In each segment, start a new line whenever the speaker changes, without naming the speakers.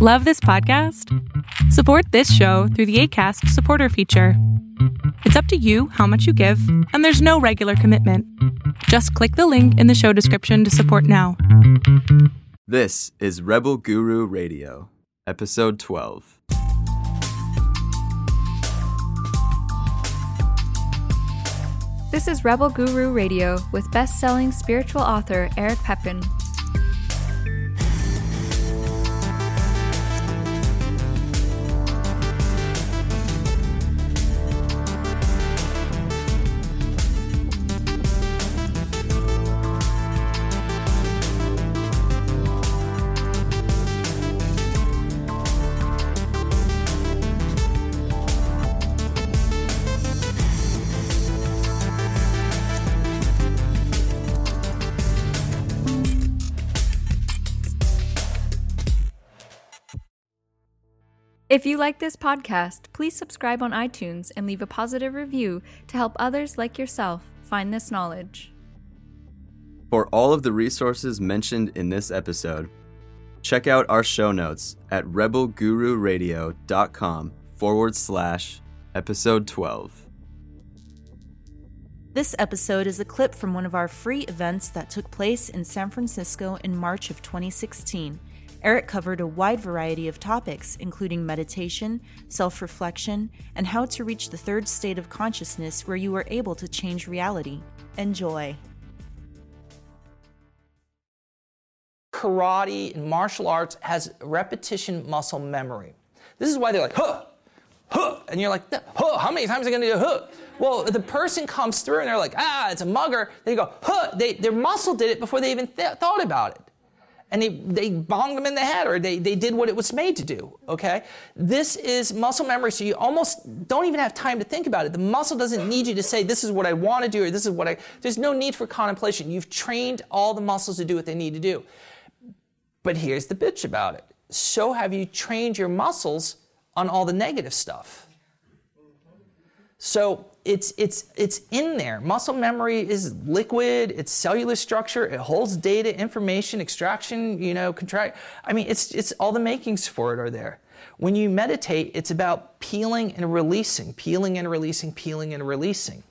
Love this podcast? Support this show through the ACAST supporter feature. It's up to you how much you give, and there's no regular commitment. Just click the link in the show description to support now.
This is Rebel Guru Radio, Episode 12.
This is Rebel Guru Radio with best selling spiritual author Eric Pepin. If you like this podcast, please subscribe on iTunes and leave a positive review to help others like yourself find this knowledge.
For all of the resources mentioned in this episode, check out our show notes at rebelgururadio.com forward slash episode 12.
This episode is a clip from one of our free events that took place in San Francisco in March of 2016. Eric covered a wide variety of topics, including meditation, self reflection, and how to reach the third state of consciousness where you are able to change reality. Enjoy.
Karate and martial arts has repetition muscle memory. This is why they're like, huh, huh, and you're like, huh, how many times are they gonna do huh? Well, the person comes through and they're like, ah, it's a mugger. They go, huh, they, their muscle did it before they even th- thought about it and they, they bonged them in the head or they, they did what it was made to do, okay? This is muscle memory, so you almost don't even have time to think about it. The muscle doesn't need you to say, this is what I want to do or this is what I, there's no need for contemplation. You've trained all the muscles to do what they need to do. But here's the bitch about it. So have you trained your muscles on all the negative stuff. So it's it's it's in there. Muscle memory is liquid. It's cellular structure. It holds data, information, extraction. You know, contract. I mean, it's it's all the makings for it are there. When you meditate, it's about peeling and releasing, peeling and releasing, peeling and releasing.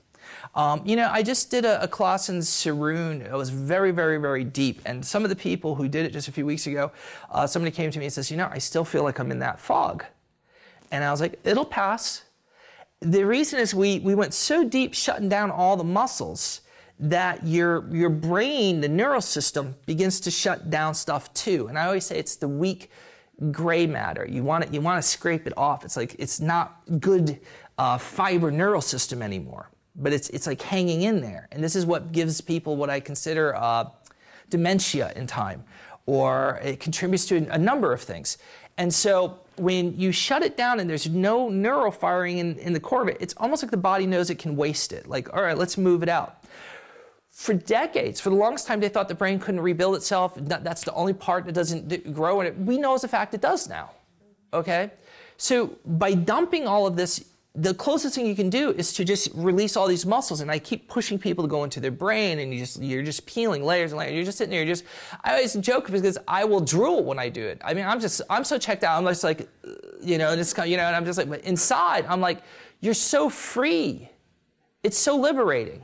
Um, you know, I just did a, a class in Saroon. It was very, very, very deep. And some of the people who did it just a few weeks ago, uh, somebody came to me and says, you know, I still feel like I'm in that fog. And I was like, it'll pass the reason is we, we went so deep shutting down all the muscles that your, your brain, the neural system, begins to shut down stuff too. And I always say it's the weak gray matter. You want it, you want to scrape it off. It's like it's not good uh, fiber neural system anymore, but it's, it's like hanging in there. And this is what gives people what I consider uh, dementia in time, or it contributes to a number of things. And so when you shut it down and there's no neural firing in, in the core of it, it's almost like the body knows it can waste it. Like, all right, let's move it out. For decades, for the longest time, they thought the brain couldn't rebuild itself. That's the only part that doesn't grow. And we know as a fact it does now. Okay? So by dumping all of this the closest thing you can do is to just release all these muscles. And I keep pushing people to go into their brain, and you just you're just peeling layers and layers. You're just sitting there. You're just I always joke because I will drool when I do it. I mean, I'm just I'm so checked out. I'm just like, you know, just you know, and I'm just like, but inside, I'm like, you're so free. It's so liberating.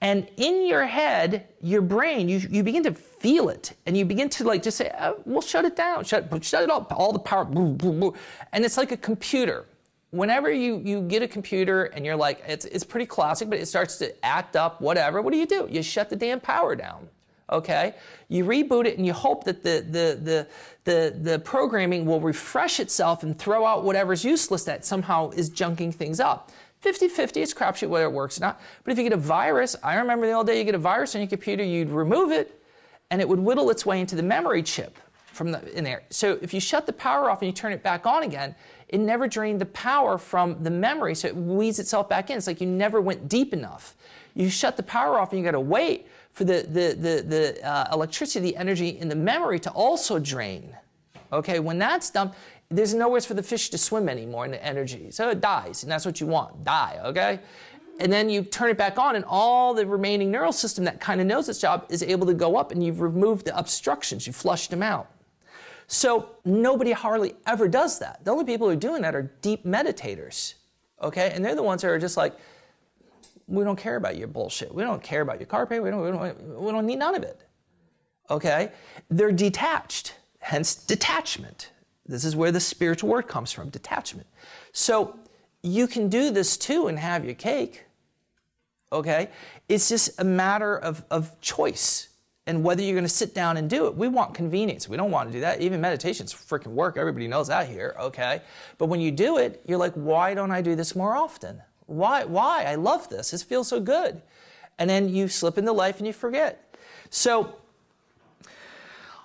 And in your head, your brain, you, you begin to feel it, and you begin to like just say, oh, "We'll shut it down, shut shut it off, all the power," and it's like a computer whenever you, you get a computer and you're like, it's, it's pretty classic, but it starts to act up, whatever, what do you do? You shut the damn power down. Okay? You reboot it and you hope that the, the, the, the, the programming will refresh itself and throw out whatever's useless that somehow is junking things up. 50 50, it's crapshoot whether it works or not. But if you get a virus, I remember the old day you get a virus on your computer, you'd remove it and it would whittle its way into the memory chip from the, in there. So if you shut the power off and you turn it back on again, it never drained the power from the memory, so it weaves itself back in. It's like you never went deep enough. You shut the power off and you got to wait for the, the, the, the uh, electricity, the energy in the memory to also drain. Okay, when that's done, there's nowhere for the fish to swim anymore in the energy. So it dies, and that's what you want die, okay? And then you turn it back on, and all the remaining neural system that kind of knows its job is able to go up, and you've removed the obstructions, you've flushed them out. So nobody hardly ever does that. The only people who are doing that are deep meditators, okay? And they're the ones that are just like, we don't care about your bullshit. We don't care about your car payment. We don't, we don't, we don't need none of it, okay? They're detached, hence detachment. This is where the spiritual word comes from, detachment. So you can do this too and have your cake, okay? It's just a matter of, of choice and whether you're going to sit down and do it. We want convenience. We don't want to do that. Even meditation's freaking work. Everybody knows that here, okay? But when you do it, you're like, why don't I do this more often? Why? Why? I love this. This feels so good. And then you slip into life and you forget. So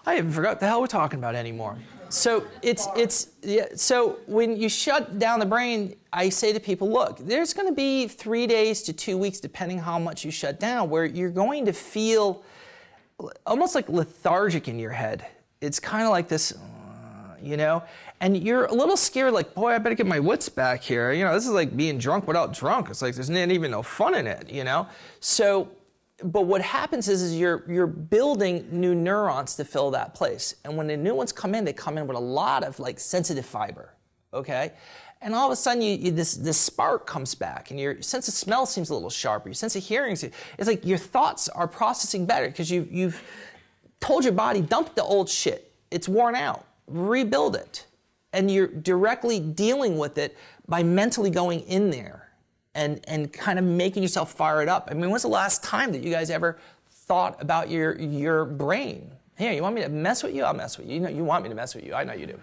I even forgot the hell we're talking about anymore. So it's it's yeah, so when you shut down the brain, I say to people, look, there's going to be three days to two weeks, depending how much you shut down, where you're going to feel almost like lethargic in your head. It's kind of like this, uh, you know, and you're a little scared, like, boy, I better get my wits back here. You know, this is like being drunk without drunk. It's like there's not even no fun in it, you know. So, but what happens is, is you're you're building new neurons to fill that place, and when the new ones come in, they come in with a lot of like sensitive fiber, okay. And all of a sudden, you, you, this, this spark comes back, and your sense of smell seems a little sharper. Your sense of hearing, it's like your thoughts are processing better because you've, you've told your body, dump the old shit. It's worn out. Rebuild it. And you're directly dealing with it by mentally going in there and, and kind of making yourself fire it up. I mean, when's the last time that you guys ever thought about your, your brain? Here, you want me to mess with you? I'll mess with you. You know, you want me to mess with you. I know you do.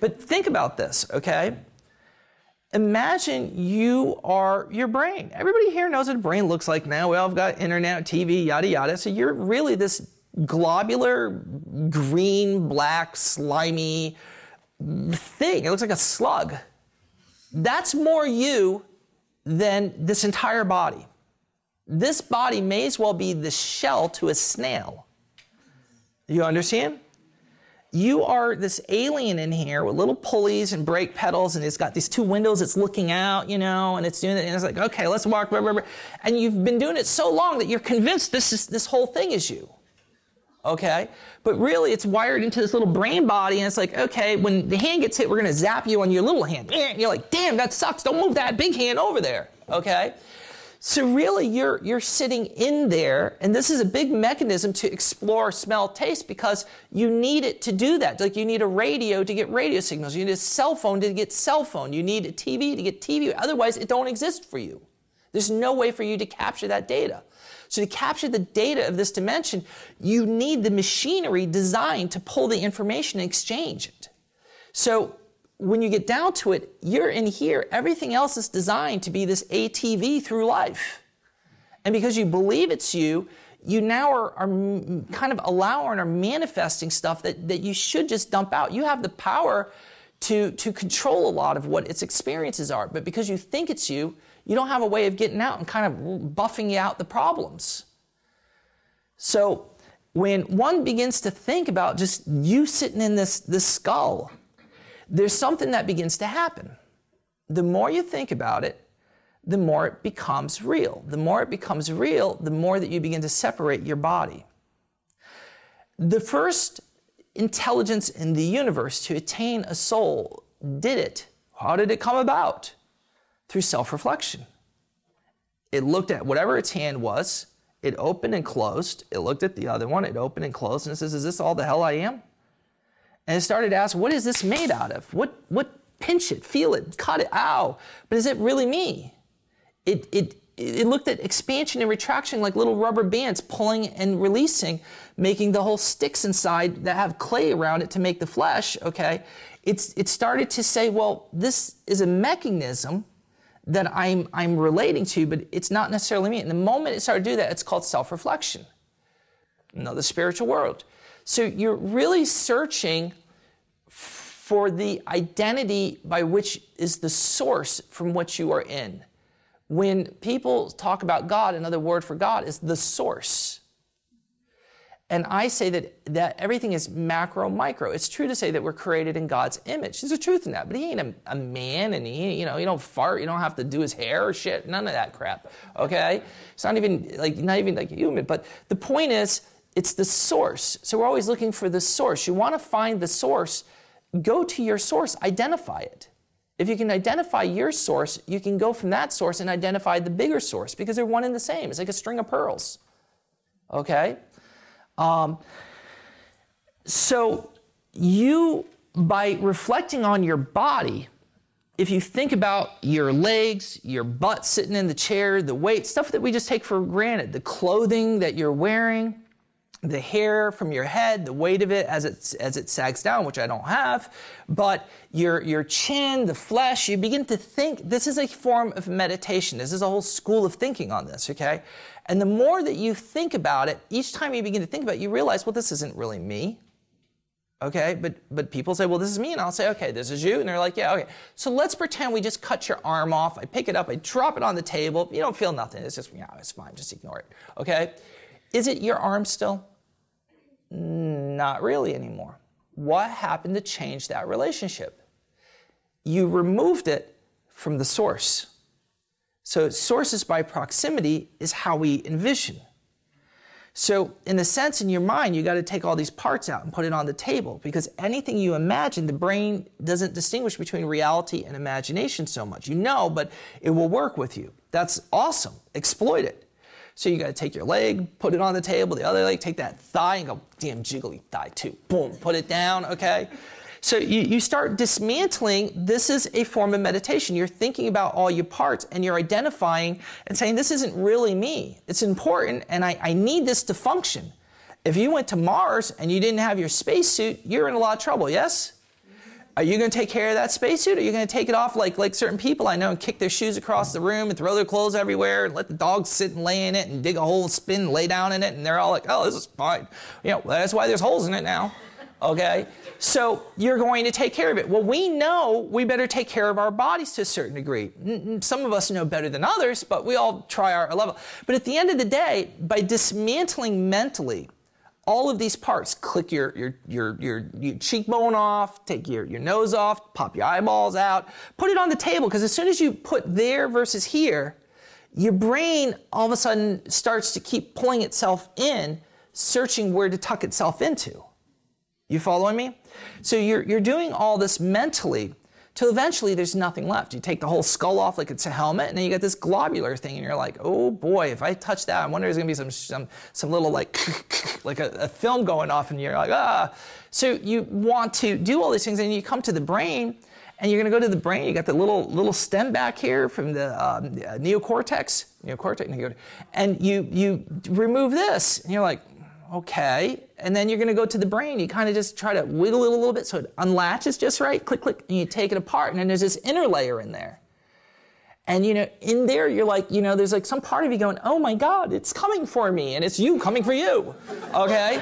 But think about this, okay? Imagine you are your brain. Everybody here knows what a brain looks like now. We all have got internet, TV, yada, yada. So you're really this globular, green, black, slimy thing. It looks like a slug. That's more you than this entire body. This body may as well be the shell to a snail. You understand? You are this alien in here with little pulleys and brake pedals, and it's got these two windows. It's looking out, you know, and it's doing it. And it's like, okay, let's walk. Blah, blah, blah. And you've been doing it so long that you're convinced this is this whole thing is you. Okay, but really, it's wired into this little brain body, and it's like, okay, when the hand gets hit, we're gonna zap you on your little hand. And you're like, damn, that sucks. Don't move that big hand over there. Okay. So really you're you're sitting in there and this is a big mechanism to explore smell taste because you need it to do that. Like you need a radio to get radio signals. You need a cell phone to get cell phone. You need a TV to get TV. Otherwise it don't exist for you. There's no way for you to capture that data. So to capture the data of this dimension, you need the machinery designed to pull the information and exchange it. So when you get down to it, you're in here. Everything else is designed to be this ATV through life. And because you believe it's you, you now are, are kind of allowing or manifesting stuff that, that you should just dump out. You have the power to, to control a lot of what its experiences are. But because you think it's you, you don't have a way of getting out and kind of buffing out the problems. So when one begins to think about just you sitting in this, this skull, there's something that begins to happen. The more you think about it, the more it becomes real. The more it becomes real, the more that you begin to separate your body. The first intelligence in the universe to attain a soul did it. How did it come about? Through self reflection. It looked at whatever its hand was, it opened and closed. It looked at the other one, it opened and closed, and it says, Is this all the hell I am? And it started to ask, what is this made out of? What, what, pinch it, feel it, cut it, ow. But is it really me? It, it, it looked at expansion and retraction like little rubber bands pulling and releasing, making the whole sticks inside that have clay around it to make the flesh, okay? It's, it started to say, well, this is a mechanism that I'm, I'm relating to, but it's not necessarily me. And the moment it started to do that, it's called self-reflection. You know, the spiritual world. So you're really searching for the identity by which is the source from which you are in. When people talk about God, another word for God is the source. And I say that, that everything is macro, micro. It's true to say that we're created in God's image. There's a truth in that. But he ain't a, a man and he, you know, you don't fart, you don't have to do his hair or shit. None of that crap. Okay? It's not even like not even like human. But the point is, it's the source. So we're always looking for the source. You want to find the source, go to your source, identify it. If you can identify your source, you can go from that source and identify the bigger source because they're one and the same. It's like a string of pearls. Okay? Um, so you, by reflecting on your body, if you think about your legs, your butt sitting in the chair, the weight, stuff that we just take for granted, the clothing that you're wearing, the hair from your head, the weight of it as it, as it sags down, which I don't have, but your, your chin, the flesh, you begin to think this is a form of meditation. This is a whole school of thinking on this, okay? And the more that you think about it, each time you begin to think about it, you realize, well, this isn't really me. Okay, but but people say, well, this is me, and I'll say, okay, this is you, and they're like, yeah, okay. So let's pretend we just cut your arm off. I pick it up, I drop it on the table. You don't feel nothing. It's just, yeah, it's fine. Just ignore it. Okay, is it your arm still? Not really anymore. What happened to change that relationship? You removed it from the source. So, sources by proximity is how we envision. So, in a sense, in your mind, you got to take all these parts out and put it on the table because anything you imagine, the brain doesn't distinguish between reality and imagination so much. You know, but it will work with you. That's awesome. Exploit it. So you got to take your leg, put it on the table, the other leg, take that thigh and go, damn jiggly thigh too. Boom, put it down, okay? So you, you start dismantling, this is a form of meditation. You're thinking about all your parts and you're identifying and saying, this isn't really me. It's important and I, I need this to function. If you went to Mars and you didn't have your spacesuit, you're in a lot of trouble, yes? Are you going to take care of that spacesuit? Are you going to take it off like, like certain people I know and kick their shoes across the room and throw their clothes everywhere and let the dogs sit and lay in it and dig a hole, and spin, and lay down in it, and they're all like, oh, this is fine. You know, that's why there's holes in it now. Okay? So you're going to take care of it. Well, we know we better take care of our bodies to a certain degree. Some of us know better than others, but we all try our level. But at the end of the day, by dismantling mentally all of these parts. Click your, your, your, your, your, cheekbone off, take your, your nose off, pop your eyeballs out, put it on the table, because as soon as you put there versus here, your brain all of a sudden starts to keep pulling itself in, searching where to tuck itself into. You following me? So you're, you're doing all this mentally till eventually there's nothing left. You take the whole skull off like it's a helmet, and then you get this globular thing, and you're like, oh boy, if I touch that, I wonder there's gonna be some some some little like like a, a film going off, and you're like, ah. So you want to do all these things, and you come to the brain, and you're going to go to the brain. You got the little little stem back here from the um, neocortex, neocortex, and you you remove this, and you're like, okay. And then you're going to go to the brain. You kind of just try to wiggle it a little bit so it unlatches just right. Click, click, and you take it apart. And then there's this inner layer in there. And you know, in there, you're like, you know, there's like some part of you going, oh my God, it's coming for me, and it's you coming for you. Okay?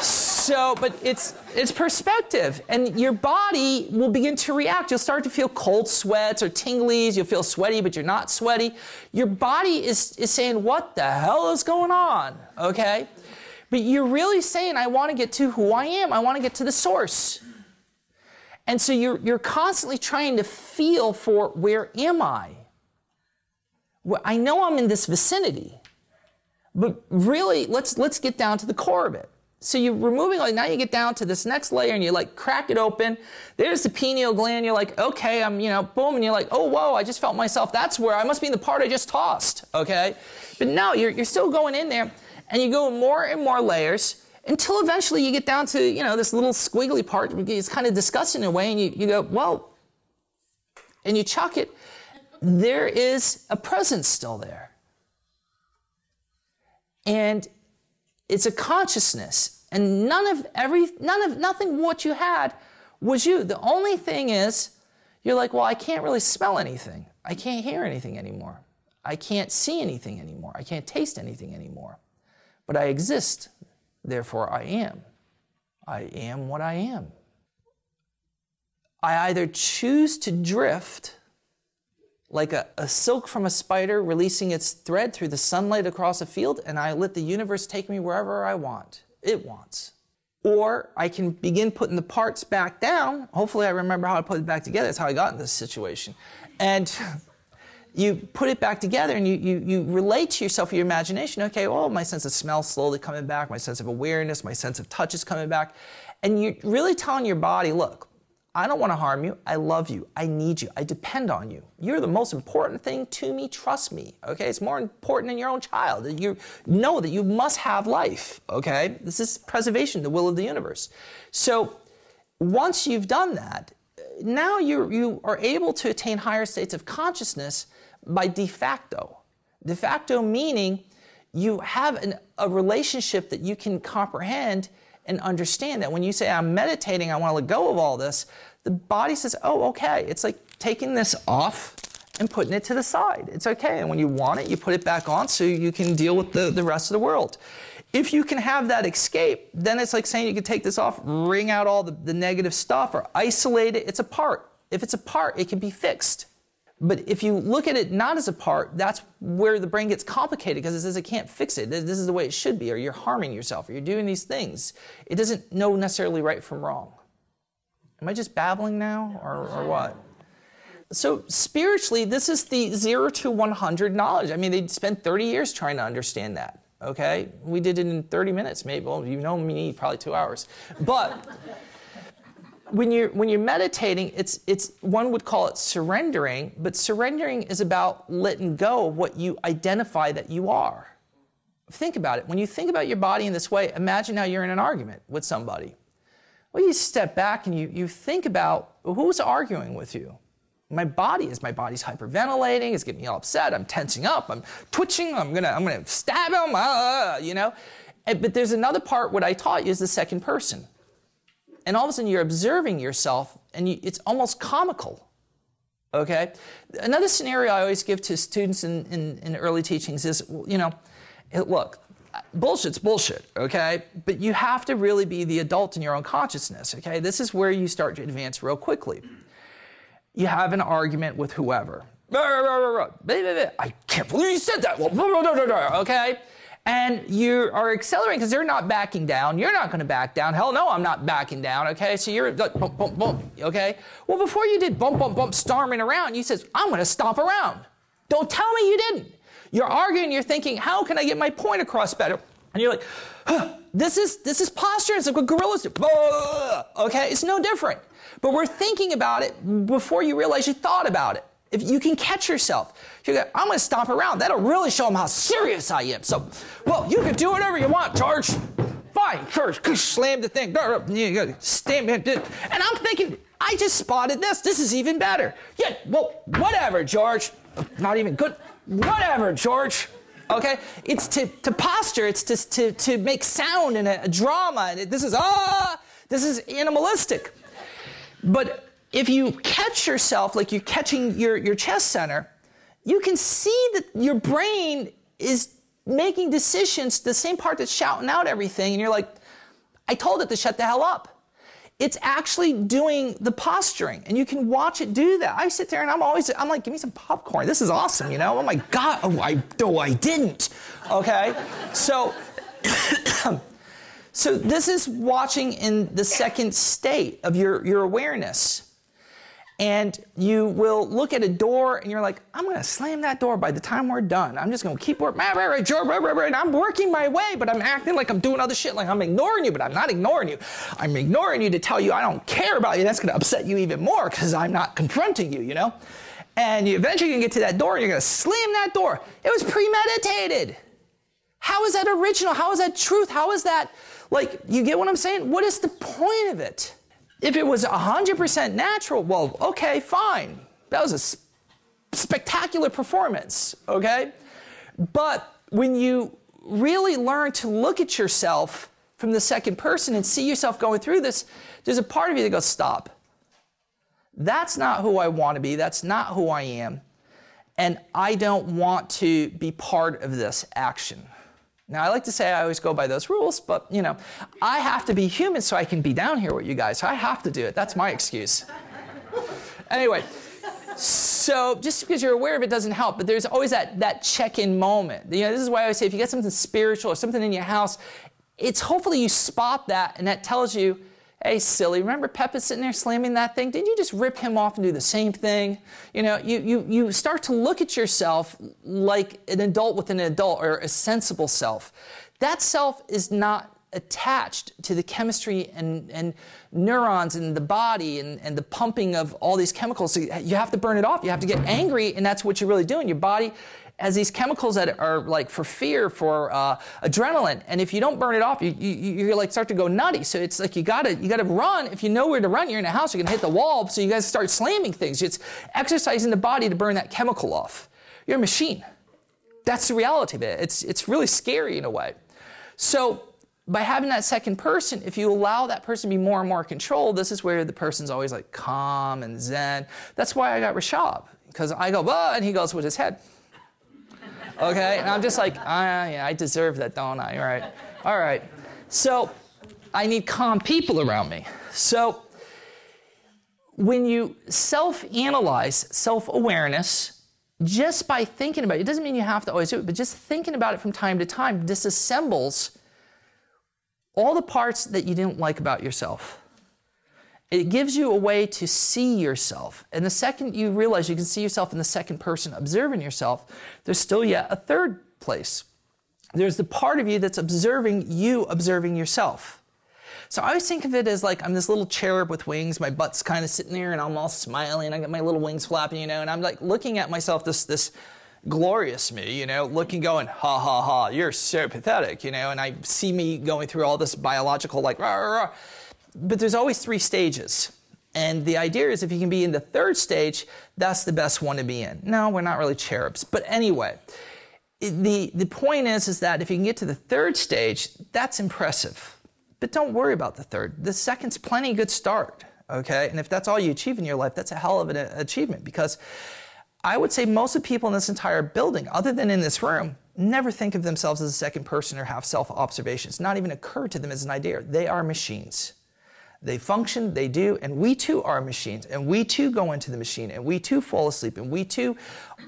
so, but it's it's perspective. And your body will begin to react. You'll start to feel cold sweats or tinglies. You'll feel sweaty, but you're not sweaty. Your body is, is saying, what the hell is going on? Okay? But you're really saying, I want to get to who I am. I want to get to the source. And so you're, you're constantly trying to feel for where am I? Well, I know I'm in this vicinity, but really, let's, let's get down to the core of it. So you're removing, like, now you get down to this next layer and you like crack it open. There's the pineal gland. You're like, okay, I'm, you know, boom. And you're like, oh, whoa, I just felt myself. That's where I must be in the part I just tossed. Okay. But no, you're, you're still going in there and you go more and more layers until eventually you get down to, you know, this little squiggly part. It's kind of disgusting in a way, and you, you go, well, and you chuck it. There is a presence still there. And it's a consciousness. And none of every, none of, nothing what you had was you. The only thing is, you're like, well, I can't really smell anything. I can't hear anything anymore. I can't see anything anymore. I can't taste anything anymore. But I exist, therefore I am. I am what I am. I either choose to drift like a, a, silk from a spider releasing its thread through the sunlight across a field, and I let the universe take me wherever I want, it wants. Or I can begin putting the parts back down. Hopefully, I remember how I put it back together. That's how I got in this situation. And you put it back together and you, you, you relate to yourself, your imagination. Okay, well, my sense of smell slowly coming back, my sense of awareness, my sense of touch is coming back. And you're really telling your body, look, I don't want to harm you. I love you. I need you. I depend on you. You're the most important thing to me. Trust me. Okay? It's more important than your own child. You know that you must have life. Okay? This is preservation, the will of the universe. So once you've done that, now you you are able to attain higher states of consciousness by de facto. De facto meaning you have an, a relationship that you can comprehend and understand that when you say, I'm meditating, I want to let go of all this, the body says, oh, okay. It's like taking this off and putting it to the side. It's okay. And when you want it, you put it back on so you can deal with the, the rest of the world. If you can have that escape, then it's like saying you can take this off, wring out all the, the negative stuff, or isolate it. It's a part. If it's a part, it can be fixed. But if you look at it not as a part, that's where the brain gets complicated because it says it can't fix it. This is the way it should be, or you're harming yourself, or you're doing these things. It doesn't know necessarily right from wrong. Am I just babbling now, or, or what? So spiritually, this is the zero to 100 knowledge. I mean, they spent 30 years trying to understand that. Okay, we did it in 30 minutes, maybe. Well, you know me, probably two hours. But when you're when you're meditating, it's it's one would call it surrendering, but surrendering is about letting go of what you identify that you are. Think about it. When you think about your body in this way, imagine how you're in an argument with somebody. Well, you step back and you, you think about who's arguing with you. My body is my body's hyperventilating, it's getting me all upset, I'm tensing up, I'm twitching, I'm gonna I'm gonna stab him, uh, you know. But there's another part what I taught you is the second person and all of a sudden you're observing yourself and you, it's almost comical okay? Another scenario i always give to students in, in, in early teachings is you know look bullshit's bullshit okay? But you have to really be the adult in your own consciousness okay? This is where you start to advance real quickly. You have an argument with whoever. I can't believe you said that. Okay and you are accelerating because they're not backing down. You're not going to back down. Hell no, I'm not backing down. Okay, so you're like bump, bump, bump. Okay, well before you did bump, bump, bump, storming around, you says I'm going to stomp around. Don't tell me you didn't. You're arguing. You're thinking, how can I get my point across better? And you're like, huh, this is this is posture. It's like what gorillas do. Okay, it's no different. But we're thinking about it before you realize you thought about it. If you can catch yourself, I'm going to stomp around. That'll really show them how serious I am. So, well, you can do whatever you want, George. Fine, George. Slam the thing. Stamp it. And I'm thinking, I just spotted this. This is even better. Yeah, well, whatever, George. Not even good. Whatever, George. Okay? It's to, to posture, it's to, to, to make sound and a, drama. And this is, ah, this is animalistic. But if you catch yourself like you're catching your, your chest center, you can see that your brain is making decisions, the same part that's shouting out everything, and you're like, I told it to shut the hell up. It's actually doing the posturing, and you can watch it do that. I sit there and I'm always, I'm like, give me some popcorn. This is awesome, you know? Oh my God, oh, I, oh, I didn't. Okay? So, so this is watching in the second state of your, your awareness and you will look at a door and you're like, I'm going to slam that door by the time we're done. I'm just going to keep working. And I'm working my way, but I'm acting like I'm doing other shit, like I'm ignoring you, but I'm not ignoring you. I'm ignoring you to tell you I don't care about you. That's going to upset you even more because I'm not confronting you, you know? And you eventually going to get to that door and you're going to slam that door. It was premeditated. How is that original? How is that truth? How is that, like, you get what I'm saying? What is the point of it? If it was 100% natural, well, okay, fine. That was a spectacular performance, okay? But when you really learn to look at yourself from the second person and see yourself going through this, there's a part of you that goes, stop. That's not who I want to be. That's not who I am. And I don't want to be part of this action. Now, I like to say I always go by those rules, but you know, I have to be human so I can be down here with you guys. So I have to do it. That's my excuse. anyway, so just because you're aware of it doesn't help, but there's always that, that check in moment. You know, this is why I always say if you get something spiritual or something in your house, it's hopefully you spot that and that tells you Hey, silly, remember Pepin sitting there slamming that thing? Did you just rip him off and do the same thing? You know, you, you, you start to look at yourself like an adult with an adult or a sensible self. That self is not attached to the chemistry and, and neurons in the body and, and the pumping of all these chemicals. So you have to burn it off. You have to get angry, and that's what you're really doing. Your body has these chemicals that are like for fear, for uh, adrenaline, and if you don't burn it off, you, you you like start to go nutty. So it's like you gotta you gotta run. If you know where to run, you're in a house, you're gonna hit the wall. So you guys start slamming things. It's exercising the body to burn that chemical off. You're a machine. That's the reality of it. It's it's really scary in a way. So by having that second person, if you allow that person to be more and more controlled, this is where the person's always like calm and zen. That's why I got Rashab, because I go, bah, and he goes with his head. Okay? And I'm just like, ah, yeah, I deserve that, don't I? All right. All right. So I need calm people around me. So when you self analyze, self awareness, just by thinking about it, it doesn't mean you have to always do it, but just thinking about it from time to time disassembles all the parts that you didn't like about yourself. It gives you a way to see yourself. And the second you realize you can see yourself in the second person observing yourself, there's still yet a third place. There's the part of you that's observing you observing yourself. So I always think of it as like I'm this little cherub with wings, my butt's kind of sitting there and I'm all smiling, I got my little wings flapping, you know, and I'm like looking at myself, this this glorious me, you know, looking, going, ha ha ha, you're so pathetic, you know, and I see me going through all this biological, like, rah, rah, rah. But there's always three stages. And the idea is if you can be in the third stage, that's the best one to be in. No, we're not really cherubs. But anyway, the, the point is, is that if you can get to the third stage, that's impressive. But don't worry about the third. The second's plenty good start, okay? And if that's all you achieve in your life, that's a hell of an achievement because I would say most of the people in this entire building, other than in this room, never think of themselves as a second person or have self observations, not even occur to them as an idea. They are machines. They function, they do, and we too are machines, and we too go into the machine, and we too fall asleep, and we too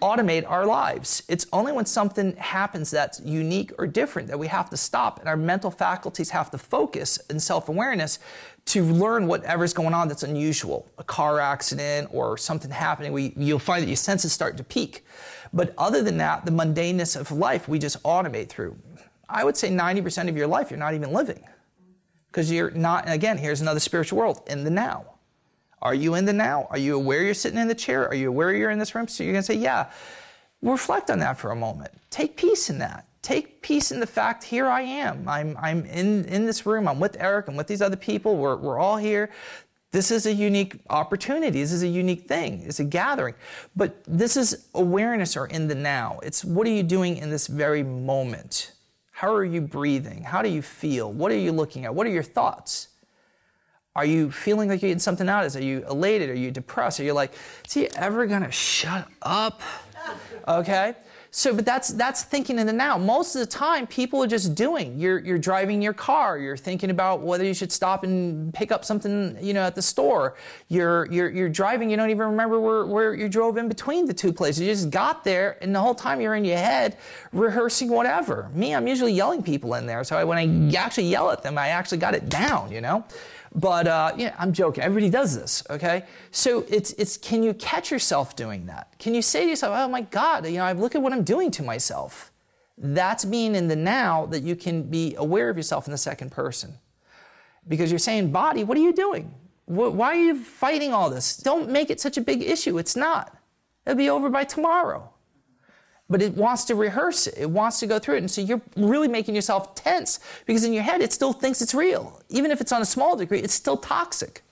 automate our lives. It's only when something happens that's unique or different that we have to stop, and our mental faculties have to focus in self awareness to learn whatever's going on that's unusual a car accident or something happening. We, you'll find that your senses start to peak. But other than that, the mundaneness of life, we just automate through. I would say 90% of your life, you're not even living because you're not, again, here's another spiritual world in the now. Are you in the now? Are you aware you're sitting in the chair? Are you aware you're in this room? So you're going to say, yeah. Reflect on that for a moment. Take peace in that. Take peace in the fact, here I am. I'm, I'm in, in this room. I'm with Eric. I'm with these other people. We're, we're all here. This is a unique opportunity. This is a unique thing. It's a gathering. But this is awareness or in the now. It's what are you doing in this very moment? How are you breathing? How do you feel? What are you looking at? What are your thoughts? Are you feeling like you're getting something out of this? Are you elated? Are you depressed? Are you like, is he ever gonna shut up? Okay? So, but that's that's thinking in the now. Most of the time, people are just doing. You're you're driving your car. You're thinking about whether you should stop and pick up something, you know, at the store. You're you're you're driving. You don't even remember where where you drove in between the two places. You just got there, and the whole time you're in your head rehearsing whatever. Me, I'm usually yelling people in there. So I, when I actually yell at them, I actually got it down. You know. But uh, yeah, I'm joking. Everybody does this, okay? So it's it's can you catch yourself doing that? Can you say to yourself, "Oh my God, you know, I look at what I'm doing to myself." That's being in the now that you can be aware of yourself in the second person, because you're saying, "Body, what are you doing? Why are you fighting all this? Don't make it such a big issue. It's not. It'll be over by tomorrow." But it wants to rehearse it. It wants to go through it. And so you're really making yourself tense because in your head it still thinks it's real. Even if it's on a small degree, it's still toxic.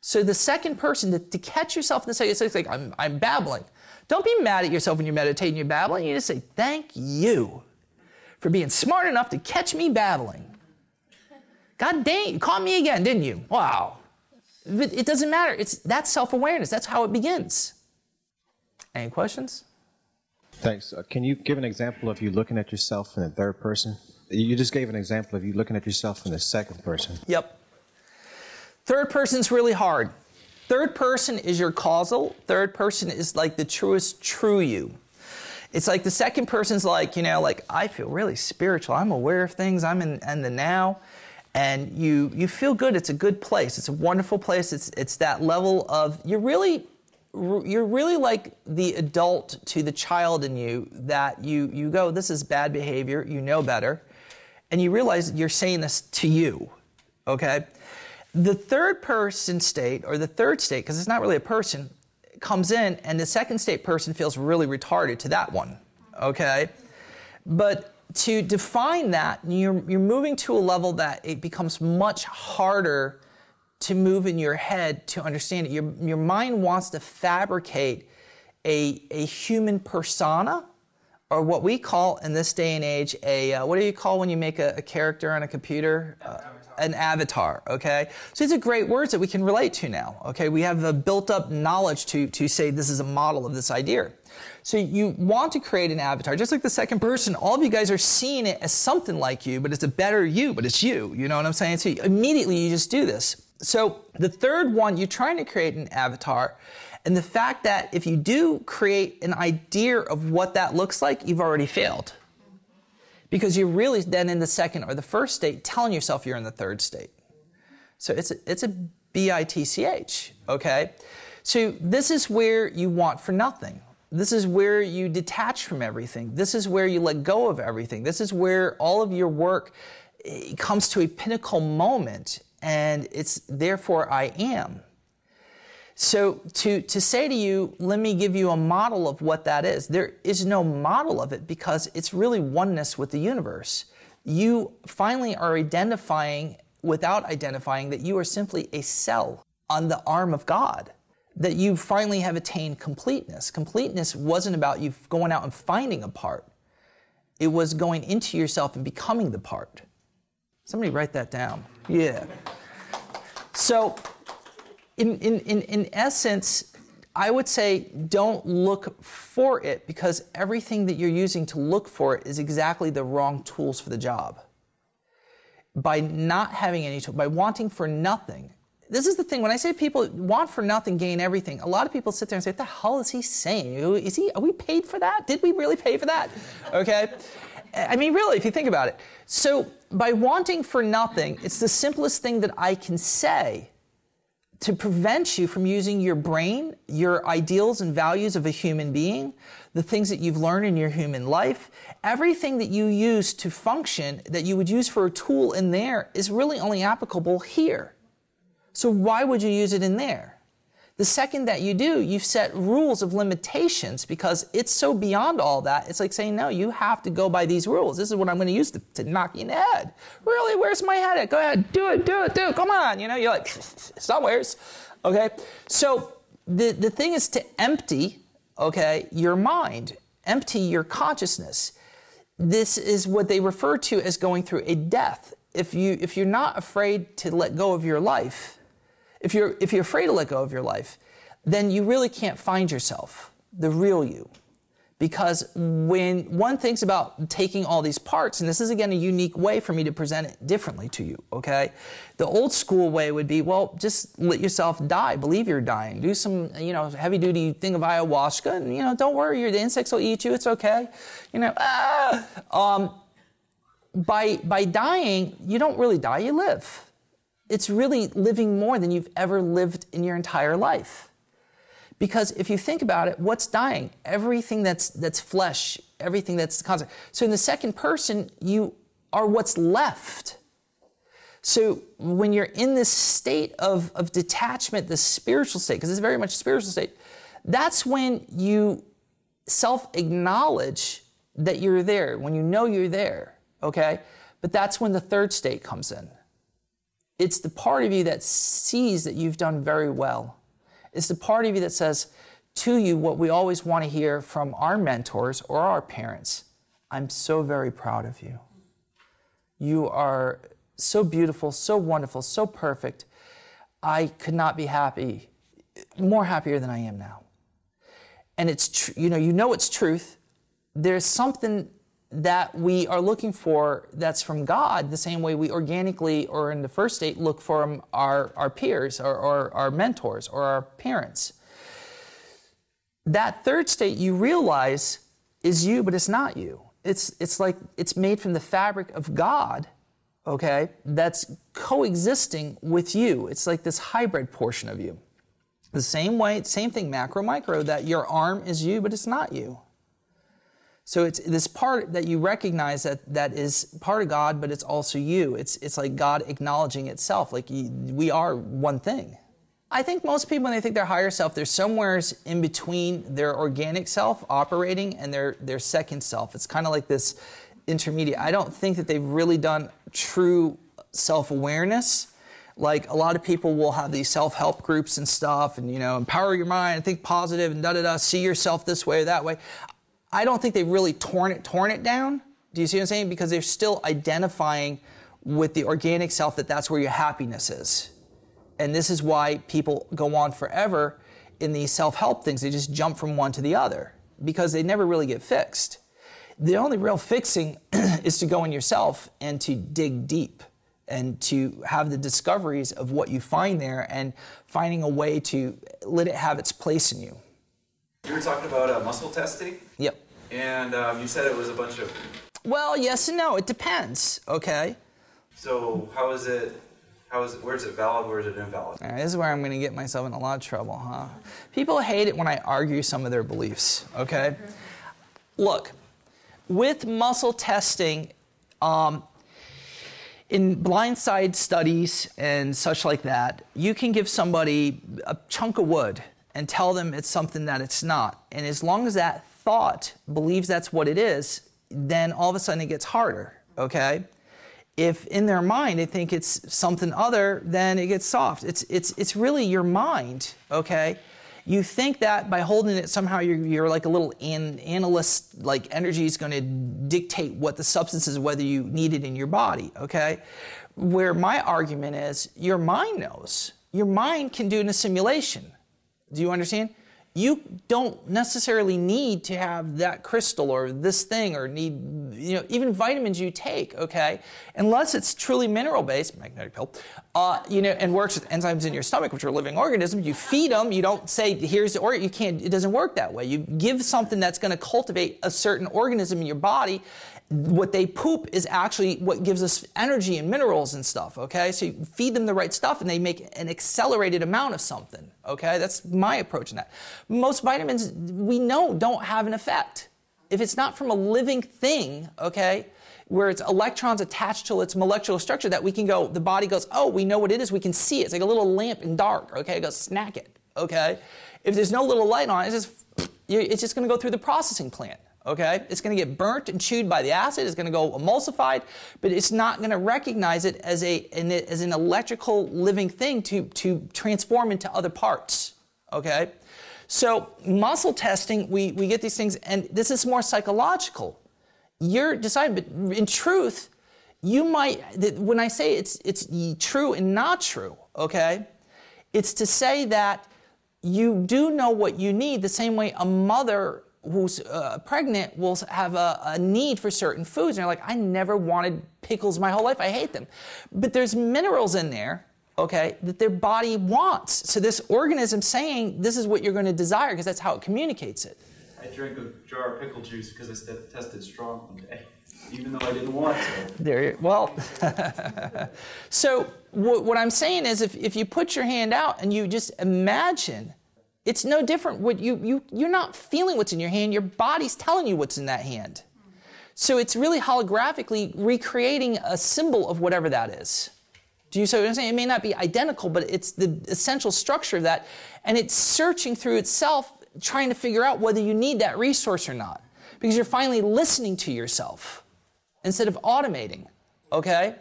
So the second person to, to catch yourself in the second, it's like, I'm, I'm babbling. Don't be mad at yourself when you're meditating, you're babbling. You just say, thank you for being smart enough to catch me babbling. God dang, you caught me again, didn't you? Wow. But It doesn't matter. It's that's self-awareness. That's how it begins. Any questions?
Thanks. Uh, can you give an example of you looking at yourself in the third person? You just gave an example of you looking at yourself in the second person.
Yep. Third person's really hard. Third person is your causal. Third person is like the truest true you. It's like the second person's like, you know, like I feel really spiritual. I'm aware of things. I'm in, in the now. and you you feel good. It's a good place. It's a wonderful place. It's it's that level of you're really you're really like the adult to the child in you that you you go this is bad behavior. You know better. And you realize you're saying this to you okay? The third person state or the third state because it's not really a person comes in and the second state person feels really retarded to that one okay? But to define that you're, you're moving to a level that it becomes much harder to move in your head to understand it. Your, your mind wants to fabricate a, a human persona, or what we call in this day and age a uh, what do you call when you make a, a character on a computer? Uh, an avatar, okay? So these are great words that we can relate to now, okay? We have the built up knowledge to, to say this is a model of this idea. So you want to create an avatar, just like the second person, all of you guys are seeing it as something like you, but it's a better you, but it's you, you know what I'm saying? So immediately you just do this. So the third one, you're trying to create an avatar. And the fact that if you do create an idea of what that looks like, you've already failed. Because you're really then in the second or the first state telling yourself you're in the third state. So it's a, it's a B-I-T-C-H, okay? So this is where you want for nothing. This is where you detach from everything. This is where you let go of everything. This is where all of your work eh, comes to a pinnacle moment and it's therefore I am. So to, to say to you, let me give you a model of what that is, there is no model of it because it's really oneness with the universe. You finally are identifying without identifying that you are simply a cell on the arm of God. That you finally have attained completeness. Completeness wasn't about you going out and finding a part. It was going into yourself and becoming the part. Somebody write that down. Yeah. So, in, in, in, in essence, I would say don't look for it because everything that you're using to look for it is exactly the wrong tools for the job. By not having any tool, by wanting for nothing. This is the thing. When I say people want for nothing, gain everything, a lot of people sit there and say, "What the hell is he saying? Is he? Are we paid for that? Did we really pay for that?" Okay. I mean, really, if you think about it. So, by wanting for nothing, it's the simplest thing that I can say to prevent you from using your brain, your ideals and values of a human being, the things that you've learned in your human life, everything that you use to function that you would use for a tool in there is really only applicable here. So, why would you use it in there? The second that you do, you've set rules of limitations because it's so beyond all that. It's like saying, no, you have to go by these rules. This is what I'm going to use to, knock you in the head. Really? Where's my head at? Go ahead. Do it, do it, do it. Come on. You know, you're like, somewheres. Okay? So the, the thing is to empty, okay, your mind, empty your consciousness. This is what they refer to as going through a death. If, you, if you're not afraid to let go of your life, if you're, if you're afraid to let go of your life, then you really can't find yourself, the real you. Because when one thinks about taking all these parts, and this is again a unique way for me to present it differently to you, okay? The old school way would be, well, just let yourself die, believe you're dying, do some, you know, heavy duty thing of ayahuasca, and, you know, don't worry, the insects will eat you, it's okay. You know, ah! Um, by, by dying, you don't really die, you live it's really living more than you've ever lived in your entire life. Because if you think about it, what's dying? Everything that's, that's flesh, everything that's constant. So in the second person, you are what's left. So when you're in this state of, of detachment, this spiritual state, because it's very much a spiritual state, that's when you self acknowledge that you're there, when you know you're there, okay? But that's when the third state comes in. It's the part of you that sees that you've done very well. It's the part of you that says to you what we always want to hear from our mentors or our parents I'm so very proud of you. You are so beautiful, so wonderful, so perfect. I could not be happy, more happier than I am now. And it's, tr- you know, you know it's truth. There's something that we are looking for that's from God, the same way we organically or in the first state look for our, our peers or, or our mentors or our parents. That third state you realize is you, but it's not you. It's, it's like it's made from the fabric of God, okay, that's coexisting with you. It's like this hybrid portion of you. The same way, same thing, macro, micro, that your arm is you, but it's not you. So it's this part that you recognize that that is part of God, but it's also you. It's it's like God acknowledging itself, like you, we are one thing. I think most people, when they think their higher self, they're somewheres in between their organic self operating and their their second self. It's kind of like this intermediate. I don't think that they've really done true self awareness. Like a lot of people will have these self help groups and stuff, and you know, empower your mind, think positive, and da da da. See yourself this way or that way. I don't think they've really torn it torn it down. Do you see what I'm saying? Because they're still identifying with the organic self that that's where your happiness is. And this is why people go on forever in these self-help things. They just jump from one to the other because they never really get fixed. The only real fixing is to go in yourself and to dig deep and to have the discoveries of what you find there and finding a way to let it have its place in you.
You were talking about uh, muscle testing,
Yep.
and um, you said it was a bunch of.
Well, yes and no. It depends. Okay.
So how is it? How is it? Where is it valid? Where is it invalid?
Right, this is where I'm going to get myself in a lot of trouble, huh? People hate it when I argue some of their beliefs, okay? Look, with muscle testing, um, in blindside studies and such like that, you can give somebody a chunk of wood and tell them it's something that it's not. And as long as that thought believes that's what it is, then all of a sudden it gets harder, okay? If in their mind they think it's something other, then it gets soft. It's, it's, it's really your mind, okay? You think that by holding it somehow you're, you're like a little an, analyst, like energy is going to dictate what the substance is, whether you need it in your body, okay? Where my argument is, your mind knows. Your mind can do in a simulation. Do you understand? You don't necessarily need to have that crystal or this thing or need, you know, even vitamins you take, okay? Unless it's truly mineral based, magnetic pill, uh, you know, and works with enzymes in your stomach, which are living organisms. You feed them, you don't say, here's the, or you can't, it doesn't work that way. You give something that's to cultivate a certain organism in your body what they poop is actually what gives us energy and minerals and stuff, okay? So you feed them the right stuff and they make an accelerated amount of something, okay? That's my approach in that. Most vitamins, we know, don't have an effect. If it's not from a living thing, okay, where it's electrons attached to its molecular structure that we can go, the body goes, oh, we know what it is, we can see it. It's like a little lamp in dark, okay? It goes, snack it, okay? If there's no little light on it, it's just, it's just gonna go through the processing plant okay? It's going to get burnt and chewed by the acid. It's going to go emulsified, but it's not going to recognize it as a an, as an electrical living thing to to transform into other parts, okay? So muscle testing, we we get these things, and this is more psychological. You're deciding, but in truth, you might. When I say it's it's true and not true, okay? It's to say that you do know what you need the same way a mother who's uh, pregnant will have a, a, need for certain foods. And they're like, I never wanted pickles my whole life. I hate them. But there's minerals in there, okay, that their body wants. So this organism saying this is what you're going to desire because that's how it communicates it.
I drank a jar of pickle juice because I tested strong one day, even though I didn't want to.
There, well, so w- what I'm saying is if, if you put your hand out and you just imagine it's no different. What you, you, you're not feeling what's in your hand, your body's telling you what's in that hand. So it's really holographically recreating a symbol of whatever that is. Do you see what I'm saying? It may not be identical, but it's the essential structure of that. And it's searching through itself, trying to figure out whether you need that resource or not. Because you're finally listening to yourself instead of automating. Okay?